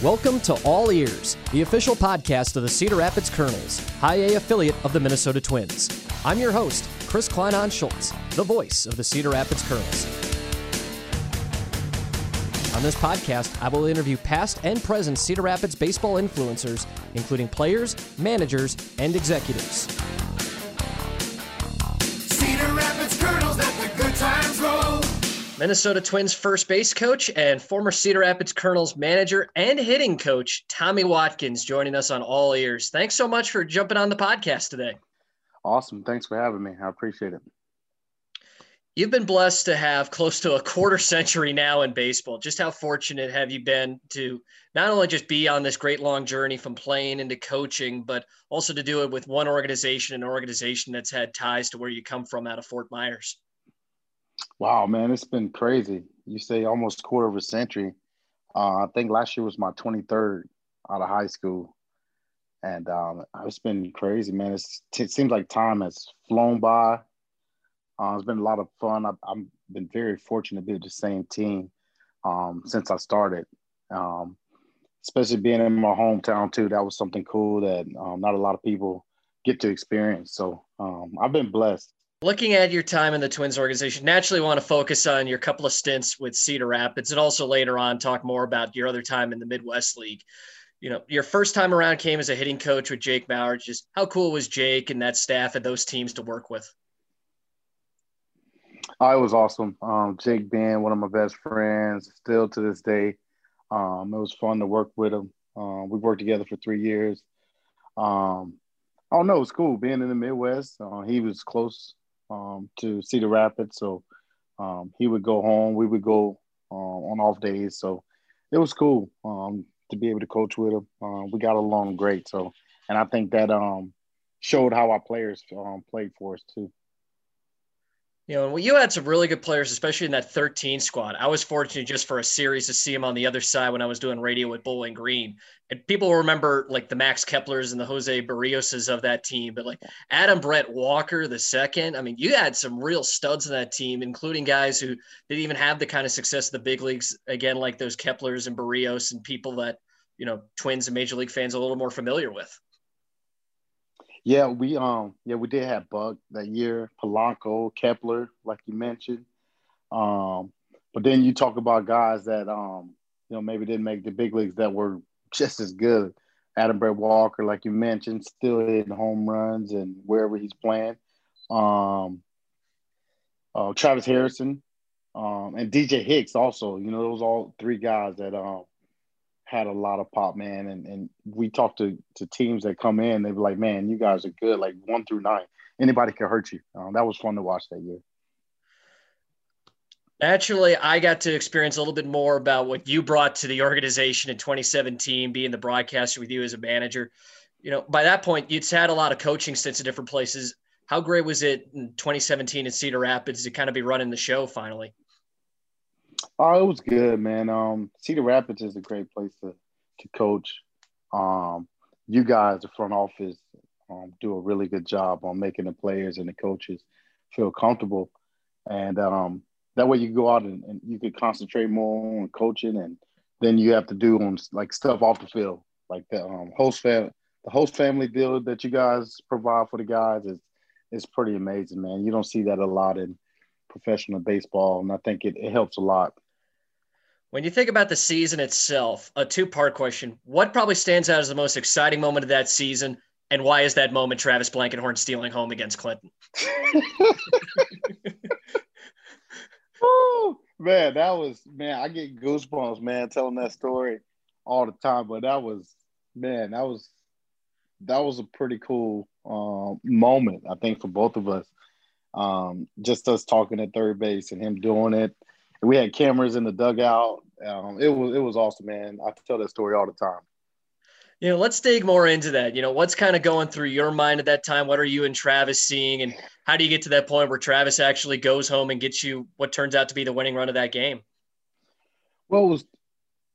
Welcome to All Ears, the official podcast of the Cedar Rapids Kernels, High A affiliate of the Minnesota Twins. I'm your host, Chris Kleinon Schultz, the voice of the Cedar Rapids Kernels. On this podcast, I will interview past and present Cedar Rapids baseball influencers, including players, managers, and executives. Minnesota Twins first base coach and former Cedar Rapids Kernels manager and hitting coach Tommy Watkins joining us on All Ears. Thanks so much for jumping on the podcast today. Awesome. Thanks for having me. I appreciate it. You've been blessed to have close to a quarter century now in baseball. Just how fortunate have you been to not only just be on this great long journey from playing into coaching, but also to do it with one organization, an organization that's had ties to where you come from out of Fort Myers? Wow, man, it's been crazy. You say almost quarter of a century. Uh, I think last year was my 23rd out of high school. And um, it's been crazy, man. It's, it seems like time has flown by. Uh, it's been a lot of fun. I've, I've been very fortunate to be with the same team um, since I started. Um, especially being in my hometown too. That was something cool that um, not a lot of people get to experience. So um, I've been blessed. Looking at your time in the Twins organization, naturally want to focus on your couple of stints with Cedar Rapids and also later on talk more about your other time in the Midwest League. You know, your first time around came as a hitting coach with Jake Mauer. Just how cool was Jake and that staff and those teams to work with? Oh, it was awesome. Um, Jake being one of my best friends, still to this day. Um, it was fun to work with him. Uh, we worked together for three years. Um, oh no, it was cool being in the Midwest. Uh, he was close um, to Cedar Rapids, so um, he would go home. We would go uh, on off days, so it was cool um, to be able to coach with him. Uh, we got along great, so and I think that um, showed how our players um, played for us too. You know, you had some really good players, especially in that 13 squad. I was fortunate just for a series to see him on the other side when I was doing radio with Bowling Green. And people remember like the Max Keplers and the Jose Berrioses of that team, but like Adam Brett Walker, the second. I mean, you had some real studs in that team, including guys who didn't even have the kind of success of the big leagues, again, like those Keplers and Berrios and people that, you know, Twins and Major League fans a little more familiar with. Yeah, we um yeah we did have Buck that year, Polanco, Kepler, like you mentioned. Um, but then you talk about guys that um you know maybe didn't make the big leagues that were just as good. Adam Brett Walker, like you mentioned, still hitting home runs and wherever he's playing. Um, uh, Travis Harrison, um, and DJ Hicks also. You know, those all three guys that um had a lot of pop, man. And and we talked to to teams that come in, they were like, man, you guys are good, like one through nine. Anybody can hurt you. Um, that was fun to watch that year. Naturally, I got to experience a little bit more about what you brought to the organization in 2017, being the broadcaster with you as a manager. You know, by that point, you'd had a lot of coaching stints in different places. How great was it in 2017 in Cedar Rapids to kind of be running the show finally? Oh, it was good, man. Um, Cedar Rapids is a great place to to coach. Um, you guys, the front office, um, do a really good job on making the players and the coaches feel comfortable, and um, that way you go out and, and you can concentrate more on coaching, and then you have to do on like stuff off the field, like the um, host fam- the host family deal that you guys provide for the guys is is pretty amazing, man. You don't see that a lot in professional baseball, and I think it, it helps a lot. When you think about the season itself, a two part question. What probably stands out as the most exciting moment of that season? And why is that moment Travis Blankenhorn stealing home against Clinton? oh, man, that was, man, I get goosebumps, man, telling that story all the time. But that was, man, that was, that was a pretty cool uh, moment, I think, for both of us. Um, just us talking at third base and him doing it. We had cameras in the dugout. Um, it was it was awesome, man. I tell that story all the time. You know, let's dig more into that. You know, what's kind of going through your mind at that time? What are you and Travis seeing, and how do you get to that point where Travis actually goes home and gets you what turns out to be the winning run of that game? Well, it was,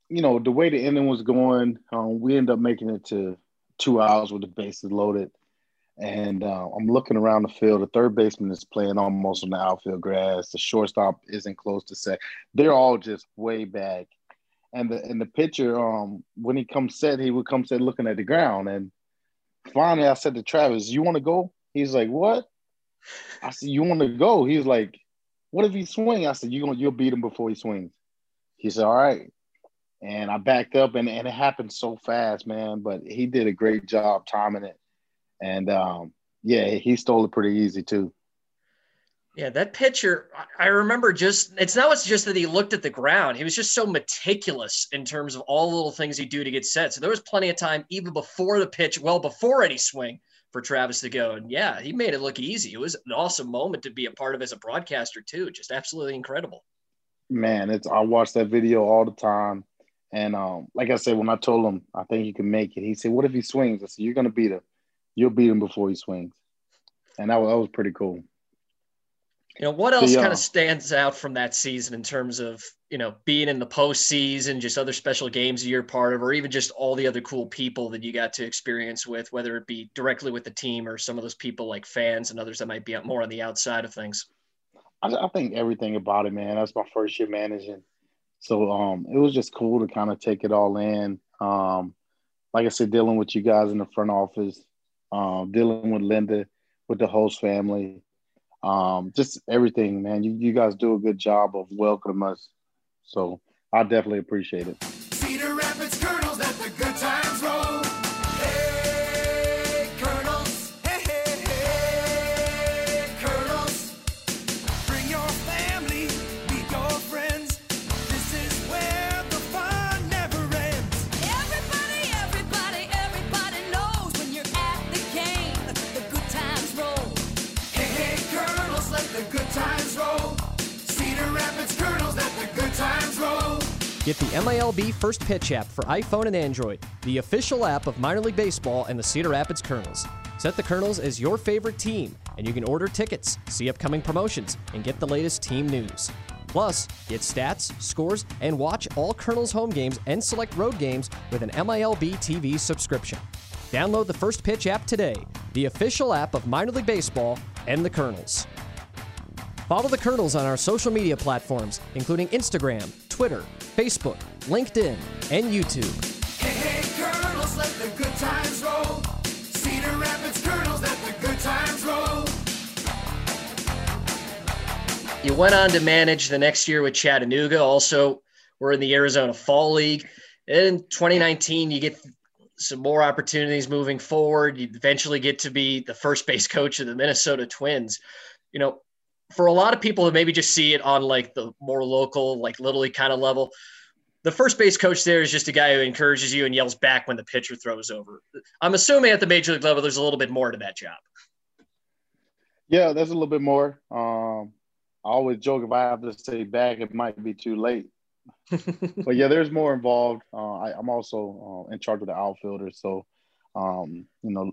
you know, the way the inning was going, um, we ended up making it to two hours with the bases loaded. And uh, I'm looking around the field. The third baseman is playing almost on the outfield grass. The shortstop isn't close to set. They're all just way back. and the and the pitcher, um, when he comes set, he would come set looking at the ground. And finally, I said to Travis, "You want to go?" He's like, "What?" I said, "You want to go?" He's like, "What if he swing?" I said, "You gonna you'll beat him before he swings." He said, "All right." And I backed up, and, and it happened so fast, man. But he did a great job timing it, and um, yeah, he stole it pretty easy too. Yeah, that pitcher, I remember just, it's not just that he looked at the ground. He was just so meticulous in terms of all the little things he do to get set. So there was plenty of time, even before the pitch, well before any swing for Travis to go. And yeah, he made it look easy. It was an awesome moment to be a part of as a broadcaster, too. Just absolutely incredible. Man, it's, I watch that video all the time. And um, like I said, when I told him I think he can make it, he said, What if he swings? I said, You're going to beat him. You'll beat him before he swings. And that was, that was pretty cool. You know, what else kind of stands out from that season in terms of, you know, being in the postseason, just other special games you're part of, or even just all the other cool people that you got to experience with, whether it be directly with the team or some of those people like fans and others that might be more on the outside of things? I, I think everything about it, man. That's my first year managing. So um, it was just cool to kind of take it all in. Um, like I said, dealing with you guys in the front office, um, dealing with Linda, with the host family, um, just everything, man. You, you guys do a good job of welcoming us. So I definitely appreciate it. MILB First Pitch app for iPhone and Android, the official app of minor league baseball and the Cedar Rapids Kernels. Set the Kernels as your favorite team, and you can order tickets, see upcoming promotions, and get the latest team news. Plus, get stats, scores, and watch all Kernels home games and select road games with an MILB TV subscription. Download the First Pitch app today, the official app of minor league baseball and the Kernels. Follow the Kernels on our social media platforms, including Instagram, Twitter, Facebook, LinkedIn, and YouTube. Hey, hey, Kernels, let the good times roll. Cedar Rapids Kernels, let the good times roll. You went on to manage the next year with Chattanooga. Also, we're in the Arizona Fall League. In 2019, you get some more opportunities moving forward. You eventually get to be the first base coach of the Minnesota Twins. You know, for a lot of people who maybe just see it on like the more local, like little league kind of level, the first base coach there is just a guy who encourages you and yells back when the pitcher throws over. I'm assuming at the major league level, there's a little bit more to that job. Yeah, there's a little bit more. Um, I always joke if I have to say back, it might be too late. but yeah, there's more involved. Uh, I, I'm also uh, in charge of the outfielders, so um, you know,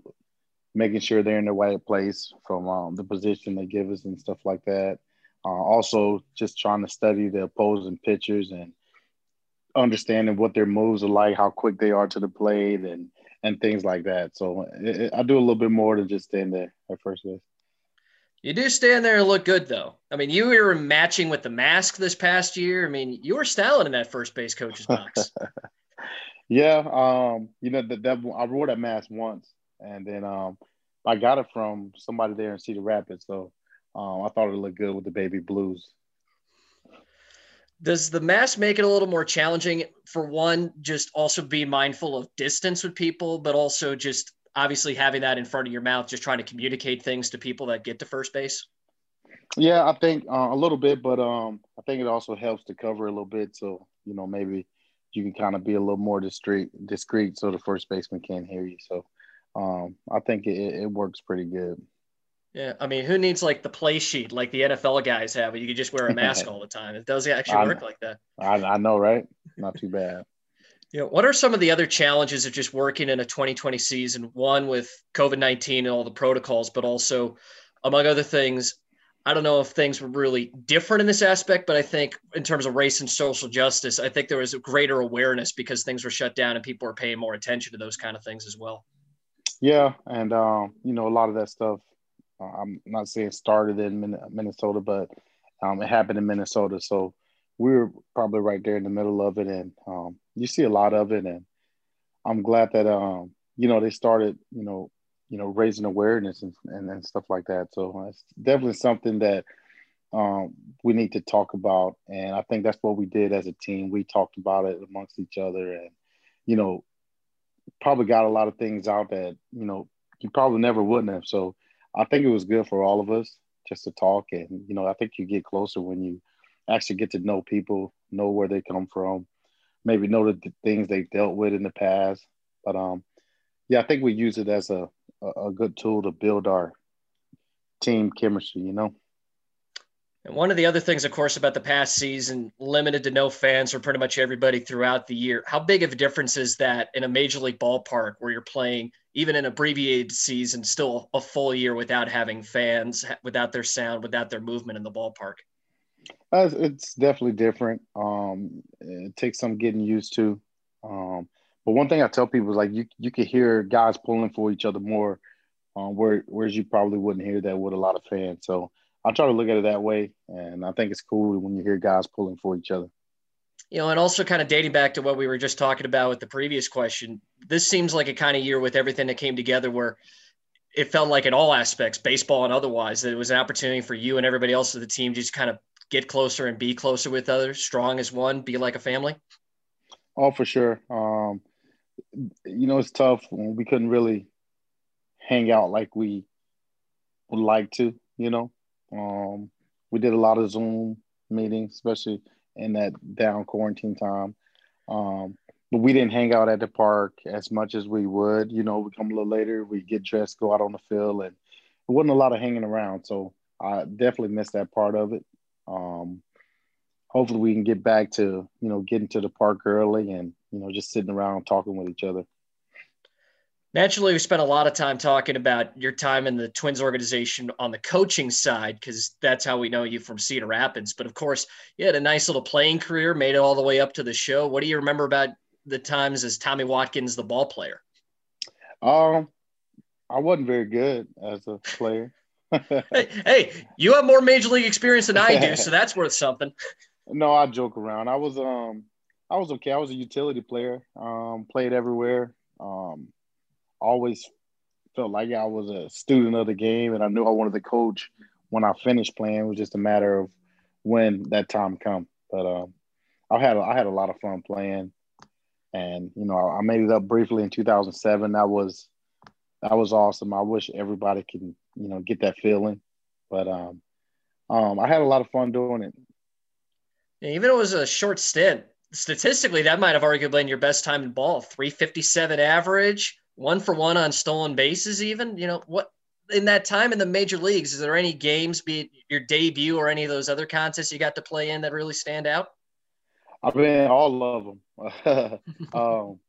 making sure they're in the right place from um, the position they give us and stuff like that. Uh, also, just trying to study the opposing pitchers and understanding what their moves are like, how quick they are to the plate, and and things like that. So it, it, I do a little bit more than just stand there at first base. You do stand there and look good, though. I mean, you were matching with the mask this past year. I mean, you were styling in that first base coach's box. yeah, um, you know that, that I wore that mask once, and then um, I got it from somebody there in Cedar Rapids. So um, I thought it looked good with the baby blues. Does the mask make it a little more challenging for one, just also be mindful of distance with people, but also just obviously having that in front of your mouth, just trying to communicate things to people that get to first base? Yeah, I think uh, a little bit, but um, I think it also helps to cover a little bit. So, you know, maybe you can kind of be a little more discreet, discreet so the first baseman can't hear you. So um, I think it, it works pretty good. Yeah, I mean, who needs like the play sheet like the NFL guys have? You could just wear a mask all the time. It does actually work like that. I, I know, right? Not too bad. You know, what are some of the other challenges of just working in a 2020 season? One with COVID 19 and all the protocols, but also, among other things, I don't know if things were really different in this aspect, but I think in terms of race and social justice, I think there was a greater awareness because things were shut down and people were paying more attention to those kind of things as well. Yeah, and um, you know, a lot of that stuff. Uh, I'm not saying started in Minnesota, but um, it happened in Minnesota. So we were probably right there in the middle of it, and um, you see a lot of it, and I'm glad that um, you know they started you know you know raising awareness and and, and stuff like that. So it's definitely something that um, we need to talk about, and I think that's what we did as a team. We talked about it amongst each other, and you know probably got a lot of things out that you know you probably never wouldn't have. So I think it was good for all of us just to talk, and you know I think you get closer when you actually get to know people, know where they come from, maybe know the things they've dealt with in the past. But um, yeah, I think we use it as a a, good tool to build our team chemistry. You know. And one of the other things, of course, about the past season, limited to no fans for pretty much everybody throughout the year. How big of a difference is that in a major league ballpark where you're playing, even an abbreviated season, still a full year without having fans, without their sound, without their movement in the ballpark? Uh, it's definitely different. Um, it takes some getting used to. Um, but one thing I tell people is like you you can hear guys pulling for each other more, um, where whereas you probably wouldn't hear that with a lot of fans. So I try to look at it that way, and I think it's cool when you hear guys pulling for each other. You know, and also kind of dating back to what we were just talking about with the previous question, this seems like a kind of year with everything that came together where it felt like in all aspects, baseball and otherwise, that it was an opportunity for you and everybody else of the team to just kind of get closer and be closer with others, strong as one, be like a family. Oh, for sure. Um, you know, it's tough when we couldn't really hang out like we would like to, you know. Um, we did a lot of Zoom meetings, especially in that down quarantine time. Um, but we didn't hang out at the park as much as we would. You know, we come a little later, we get dressed, go out on the field, and it wasn't a lot of hanging around. So I definitely missed that part of it. Um, hopefully, we can get back to you know getting to the park early and you know just sitting around talking with each other. Naturally, we spent a lot of time talking about your time in the Twins organization on the coaching side, because that's how we know you from Cedar Rapids. But of course, you had a nice little playing career, made it all the way up to the show. What do you remember about the times as Tommy Watkins, the ball player? Um, I wasn't very good as a player. hey, hey, you have more major league experience than I do, so that's worth something. no, I joke around. I was um, I was okay. I was a utility player. Um, played everywhere. Um, always felt like I was a student of the game, and I knew I wanted to coach when I finished playing. It was just a matter of when that time come. But um, I had a, I had a lot of fun playing, and you know I made it up briefly in 2007. That was that was awesome. I wish everybody can you know get that feeling, but um, um, I had a lot of fun doing it. Even though it was a short stint, statistically, that might have arguably been your best time in ball. 357 average, one for one on stolen bases, even. You know, what in that time in the major leagues, is there any games, be it your debut or any of those other contests you got to play in that really stand out? I've been all of them. um,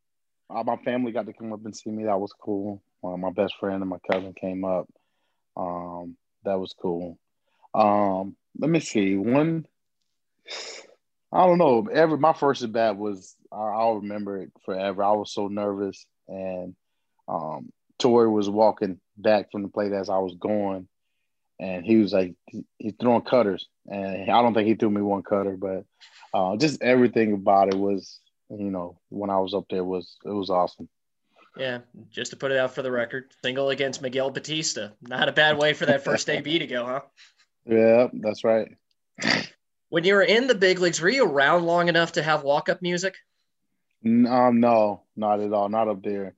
uh, my family got to come up and see me. That was cool. Uh, my best friend and my cousin came up. Um, that was cool. Um, let me see. One, I don't know. Every my first at bat was I- I'll remember it forever. I was so nervous, and um, Torii was walking back from the plate as I was going, and he was like he- he's throwing cutters, and I don't think he threw me one cutter, but uh, just everything about it was you know when I was up there was it was awesome. Yeah, just to put it out for the record, single against Miguel Batista. Not a bad way for that first AB to go, huh? Yeah, that's right. When you were in the big leagues, were you around long enough to have walk-up music? Um, no, not at all. Not up there.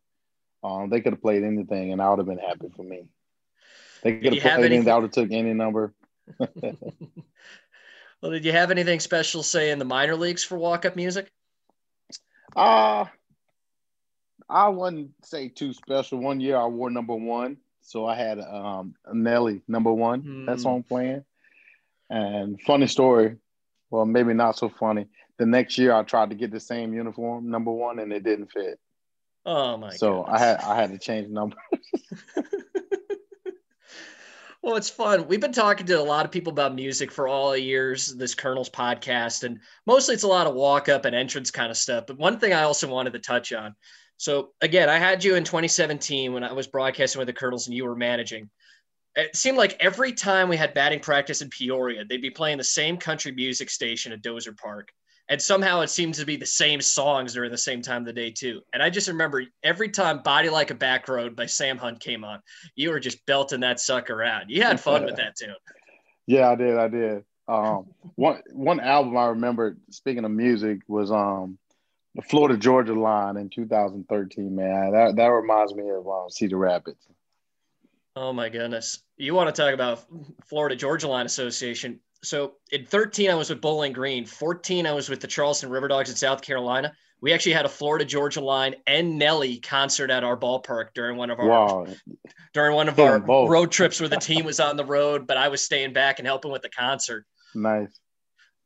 Um, they could have played anything, and I would have been happy for me. They could have played anything. I would have took any number. Well, did you have anything special, say, in the minor leagues for walk-up music? Uh I wouldn't say too special. One year I wore number one, so I had um Nelly number one. That Hmm. song playing. And funny story, well maybe not so funny. The next year I tried to get the same uniform, number one, and it didn't fit. Oh my! so I had I had to change number. Well, it's fun. We've been talking to a lot of people about music for all the years, this Kernel's podcast, and mostly it's a lot of walk up and entrance kind of stuff. But one thing I also wanted to touch on. So, again, I had you in 2017 when I was broadcasting with the Kernels and you were managing. it seemed like every time we had batting practice in Peoria, they'd be playing the same country music station at Dozer Park. And somehow it seemed to be the same songs during the same time of the day, too. And I just remember every time Body Like a Back Road by Sam Hunt came on, you were just belting that sucker out. You had fun with that tune. Yeah, I did. I did. Um, one one album I remember. Speaking of music, was um, the Florida Georgia line in 2013. Man, that that reminds me of um, Cedar Rapids. Oh my goodness. You want to talk about Florida Georgia Line Association. So in 13, I was with Bowling Green. 14, I was with the Charleston River Dogs in South Carolina. We actually had a Florida Georgia Line and Nelly concert at our ballpark during one of our Wow, during one of our both. road trips where the team was on the road, but I was staying back and helping with the concert. nice.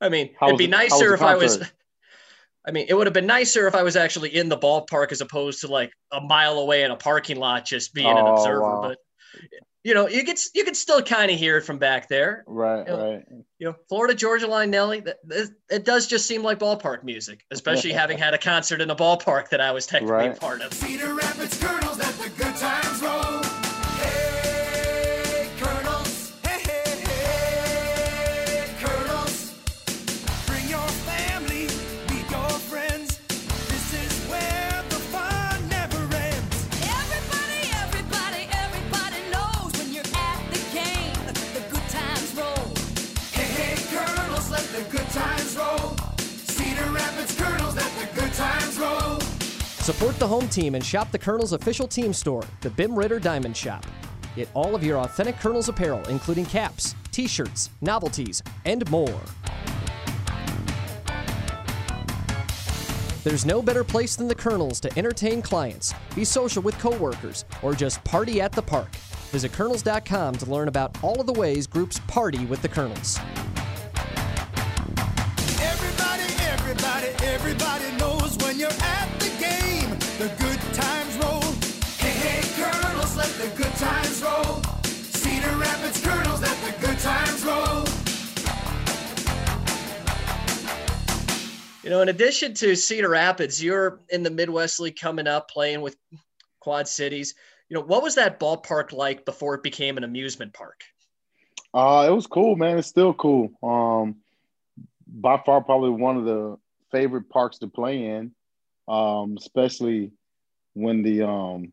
I mean, How it'd be was nicer if I was? I mean, it would have been nicer if I was actually in the ballpark as opposed to like a mile away in a parking lot just being an Oh, observer. wow. But you know, you get you can still kind of hear it from back there. Right, Yeah. right. You know, Florida Georgia Line Nelly, that, that- it does just seem like ballpark music, especially having had a concert in a ballpark that I was technically Right. part of. Support the home team and shop the Kernel's official team store, the Bim Ritter Diamond Shop. Get all of your authentic Kernel's apparel, including caps, t shirts, novelties, and more. There's no better place than the Kernel's to entertain clients, be social with coworkers, or just party at the park. Visit Kernels.com to learn about all of the ways groups party with the Kernels. Everybody, everybody, everybody knows when you're at the the good times roll. Hey, hey, Kernels, let the good times roll. Cedar Rapids Kernels, let the good times roll. You know, in addition to Cedar Rapids, you're in the Midwest League coming up, playing with Quad Cities. You know, what was that ballpark like before it became an amusement park? Uh, it was cool, man. It's still cool. Um, by far, probably one of the favorite parks to play in, um, especially when the um,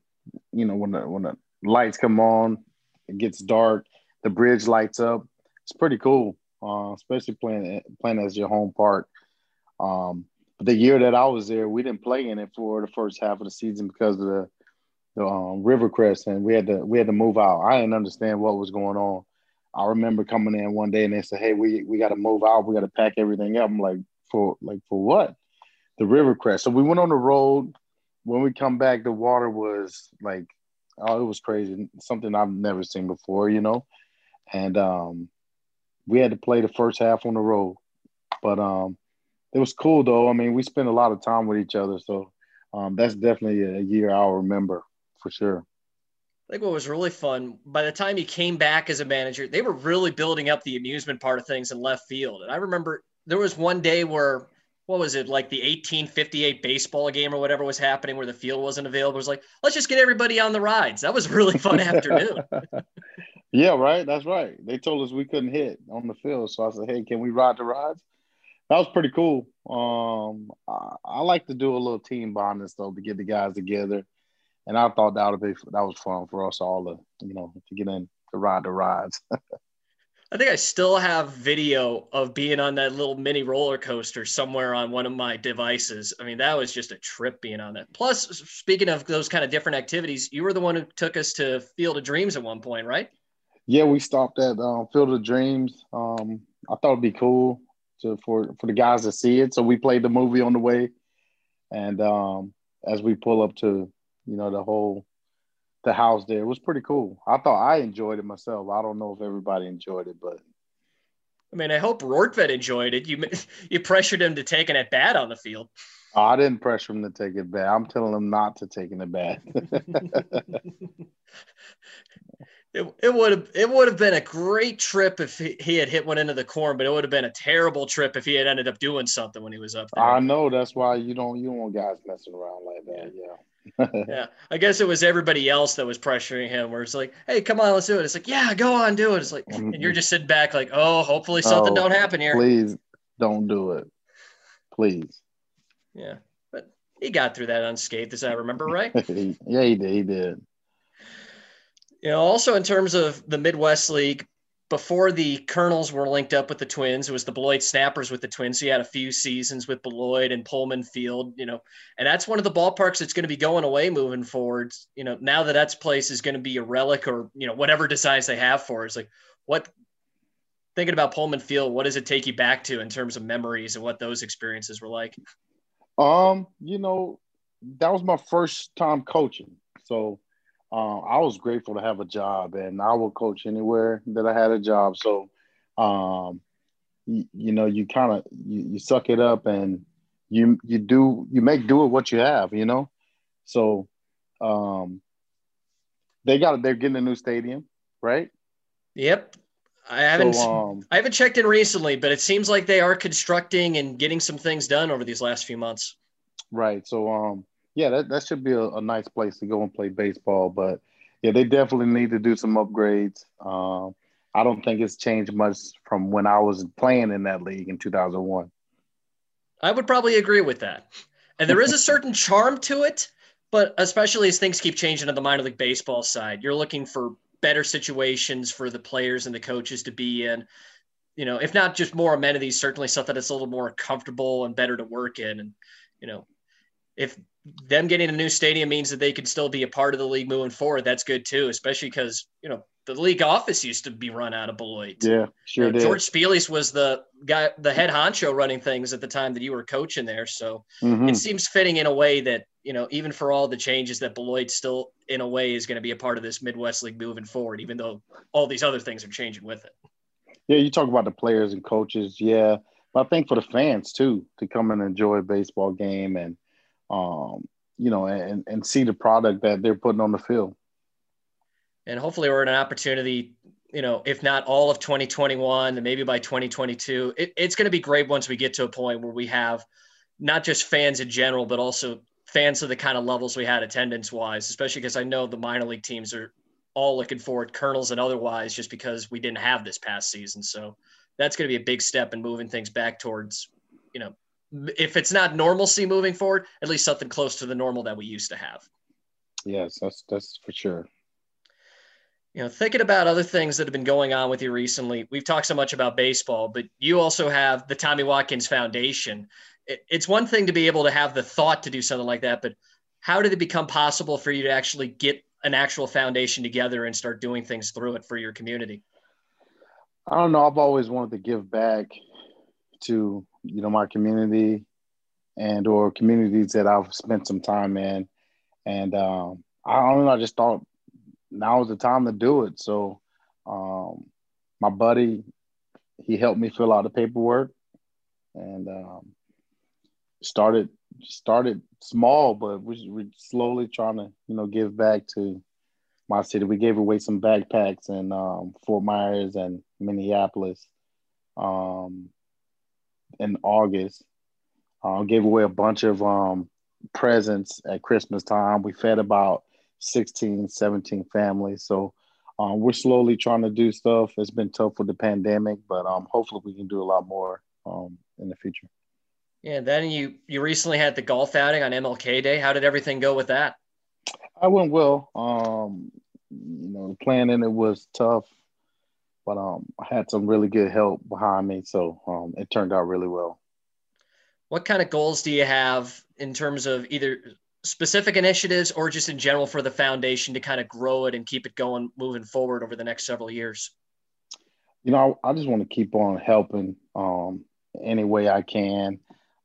you know, when the when the lights come on, it gets dark, the bridge lights up. It's pretty cool, uh, especially playing playing as your home park. Um, but the year that I was there, we didn't play in it for the first half of the season because of the the um, Rivercrest, and we had to we had to move out. I didn't understand what was going on. I remember coming in one day and they said, "Hey, we we got to move out. We got to pack everything up." I'm like, "For like for what?" The Rivercrest. So we went on the road. When we come back, the water was like, oh, it was crazy. Something I've never seen before, you know. And um, we had to play the first half on the road, but um, it was cool though. I mean, we spent a lot of time with each other, so um, that's definitely a year I'll remember for sure. I think what was really fun, by the time he came back as a manager, they were really building up the amusement part of things in left field. And I remember there was one day where, what was it, like the 1858 baseball game or whatever was happening where the field wasn't available. It was like, let's just get everybody on the rides. That was a really fun afternoon. Yeah, right. That's right. They told us we couldn't hit on the field, so I said, "Hey, can we ride the rides?" That was pretty cool. Um, I, I like to do a little team bonding stuff to get the guys together, and I thought that would be that was fun for us all to you know to get in to ride the rides. I think I still have video of being on that little mini roller coaster somewhere on one of my devices. I mean, that was just a trip being on that. Plus, speaking of those kind of different activities, you were the one who took us to Field of Dreams at one point, right? yeah, we stopped at um, Field of Dreams. Um, I thought it'd be cool to for for the guys to see it, so we played the movie on the way, and um, as we pull up to you know the whole the house there, it was pretty cool. I thought I enjoyed it myself. I don't know if everybody enjoyed it, but I mean, I hope Rortvedt enjoyed it. You you pressured him to take an at bat on the field. Oh, I didn't pressure him to take it back. I'm telling him not to take it back. It, it would have it would have been a great trip if he, he had hit one into the corn, but it would have been a terrible trip if he had ended up doing something when he was up there. I know that's why you don't you don't want guys messing around like that. Yeah. Yeah, I guess it was everybody else that was pressuring him. Where it's like, "Hey, come on, let's do it." It's like, "Yeah, go on, do it." It's like, and you're mm-hmm. just sitting back, like, "Oh, hopefully something Oh, don't happen here." Please don't do it. Please. Yeah, but he got through that unscathed, as I remember, right? yeah, he did. He did. You know, also in terms of the Midwest League, before the Kernels were linked up with the Twins, it was the Beloit Snappers with the Twins. So had a few seasons with Beloit and Pohlman Field, you know, and that's one of the ballparks that's going to be going away moving forward. You know, now that that's place is going to be a relic or, you know, whatever designs they have for it. It's like, what, thinking about Pohlman Field, what does it take you back to in terms of memories and what those experiences were like? Um, you know, that was my first time coaching. So uh, I was grateful to have a job and I will coach anywhere that I had a job. So um you, you know, you kind of you, you suck it up and you you do you make do with what you have, you know. So um they got they're getting a new stadium, right? Yep. I haven't, So, um, I haven't checked in recently, but it seems like they are constructing and getting some things done over these last few months. Right. So um yeah, that, that should be a, a nice place to go and play baseball. But yeah, they definitely need to do some upgrades. Um I don't think it's changed much from when I was playing in that league in 2001. I would probably agree with that. And there is a certain charm to it, but especially as things keep changing on the minor league baseball side, you're looking for better situations for the players and the coaches to be in. You know, if not just more amenities, certainly something that's a little more comfortable and better to work in. And, you know, if them getting a new stadium means that they can still be a part of the league moving forward, that's good too, especially because, you know, the league office used to be run out of Beloit. Yeah, sure know, did. George Spelius was the guy, the head honcho running things at the time that you were coaching there. So Mhm. it seems fitting in a way that, you know, even for all the changes that Beloit still in a way is going to be a part of this Midwest League moving forward, even though all these other things are changing with it. Yeah, you talk about the players and coaches, yeah. But I think for the fans too, to come and enjoy a baseball game and um, you know, and, and see the product that they're putting on the field. And hopefully we're in an opportunity, you know, if not all of 2021, then maybe by 2022, it, it's going to be great once we get to a point where we have not just fans in general, but also fans of the kind of levels we had attendance wise, especially because I know the minor league teams are all looking forward, Kernels and otherwise, just because we didn't have this past season. So that's going to be a big step in moving things back towards, you know, if it's not normalcy moving forward, at least something close to the normal that we used to have. Yes, that's that's for sure. you know, thinking about other things that have been going on with you recently, we've talked so much about baseball, but you also have the Tommy Watkins Foundation. It, it's one thing to be able to have the thought to do something like that, but how did it become possible for you to actually get an actual foundation together and start doing things through it for your community? I don't know. I've always wanted to give back to you know my community and or communities that I've spent some time in, and um, I don't know. I just thought now is the time to do it. So um, my buddy, he helped me fill out the paperwork, and um, started started small, but we we're slowly trying to you know give back to my city. We gave away some backpacks in um, Fort Myers and Minneapolis um, in August. Uh, gave away a bunch of um, presents at Christmas time. We fed about 16, 17 families. So um, we're slowly trying to do stuff. It's been tough with the pandemic, but um, hopefully we can do a lot more um, in the future. Yeah, then you you recently had the golf outing on MLK Day. How did everything go with that? I went well. Um, you know, planning it was tough, but um, I had some really good help behind me, so um, it turned out really well. What kind of goals do you have in terms of either specific initiatives or just in general for the foundation to kind of grow it and keep it going moving forward over the next several years? You know, I, I just want to keep on helping um, any way I can,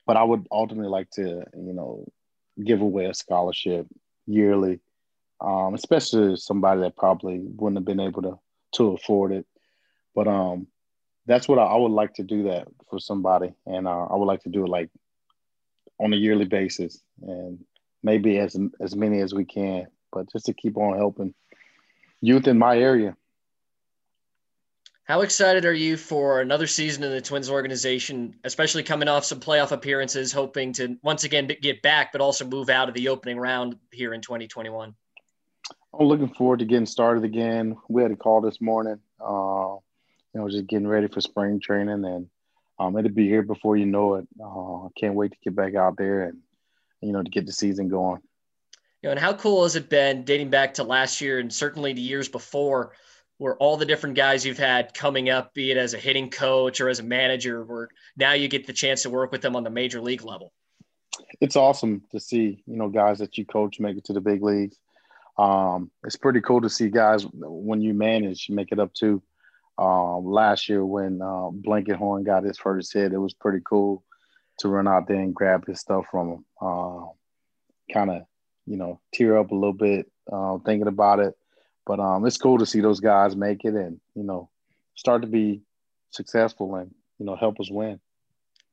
but I would ultimately like to, you know, give away a scholarship yearly, um, especially somebody that probably wouldn't have been able to to afford it. But um, that's what I, I would like to do that for somebody, and uh, I would like to do it like on a yearly basis, and maybe as as many as we can, but just to keep on helping youth in my area. How excited are you for another season in the Twins organization, especially coming off some playoff appearances, hoping to once again get back, but also move out of the opening round here in 2021? I'm looking forward to getting started again. We had a call this morning, uh, you know, just getting ready for spring training, and um, it'll be here before you know it. Uh, I can't wait to get back out there and, you know, to get the season going. You know, and how cool has it been dating back to last year and certainly the years before? where all the different guys you've had coming up, be it as a hitting coach or as a manager, where now you get the chance to work with them on the major league level? It's awesome to see, you know, guys that you coach make it to the big leagues. Um, it's pretty cool to see guys when you manage make it up to. Um, last year when uh, Blankenhorn got his first hit, it was pretty cool to run out there and grab his stuff from him. Uh, kind of, you know, tear up a little bit uh, thinking about it. But um, it's cool to see those guys make it and you know start to be successful and you know help us win.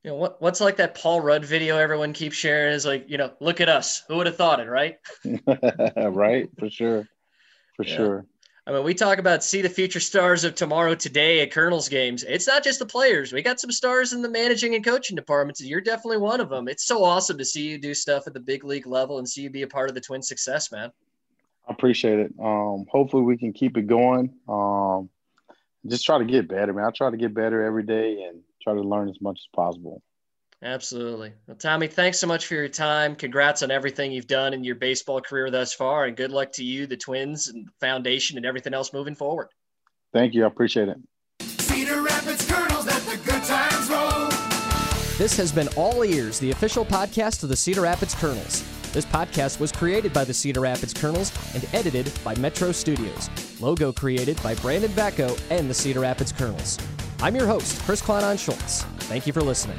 You know what, what's like that Paul Rudd video everyone keeps sharing is like you know look at us who would have thought it right right for sure for yeah. sure. I mean, we talk about see the future stars of tomorrow today at Kernels games. It's not just the players. We got some stars in the managing and coaching departments. You're definitely one of them. It's so awesome to see you do stuff at the big league level and see you be a part of the Twin success, man. I appreciate it. Um, hopefully we can keep it going. Um, just try to get better, man. I try to get better every day and try to learn as much as possible. Absolutely. Well, Tommy, thanks so much for your time. Congrats on everything you've done in your baseball career thus far, and good luck to you, the Twins, and foundation, and everything else moving forward. Thank you. I appreciate it. Cedar Rapids Kernels, let the good times roll. This has been All Ears, the official podcast of the Cedar Rapids Kernels. This podcast was created by the Cedar Rapids Kernels and edited by Metro Studios. Logo created by Brandon Vacco and the Cedar Rapids Kernels. I'm your host, Chris Clanon Schultz. Thank you for listening.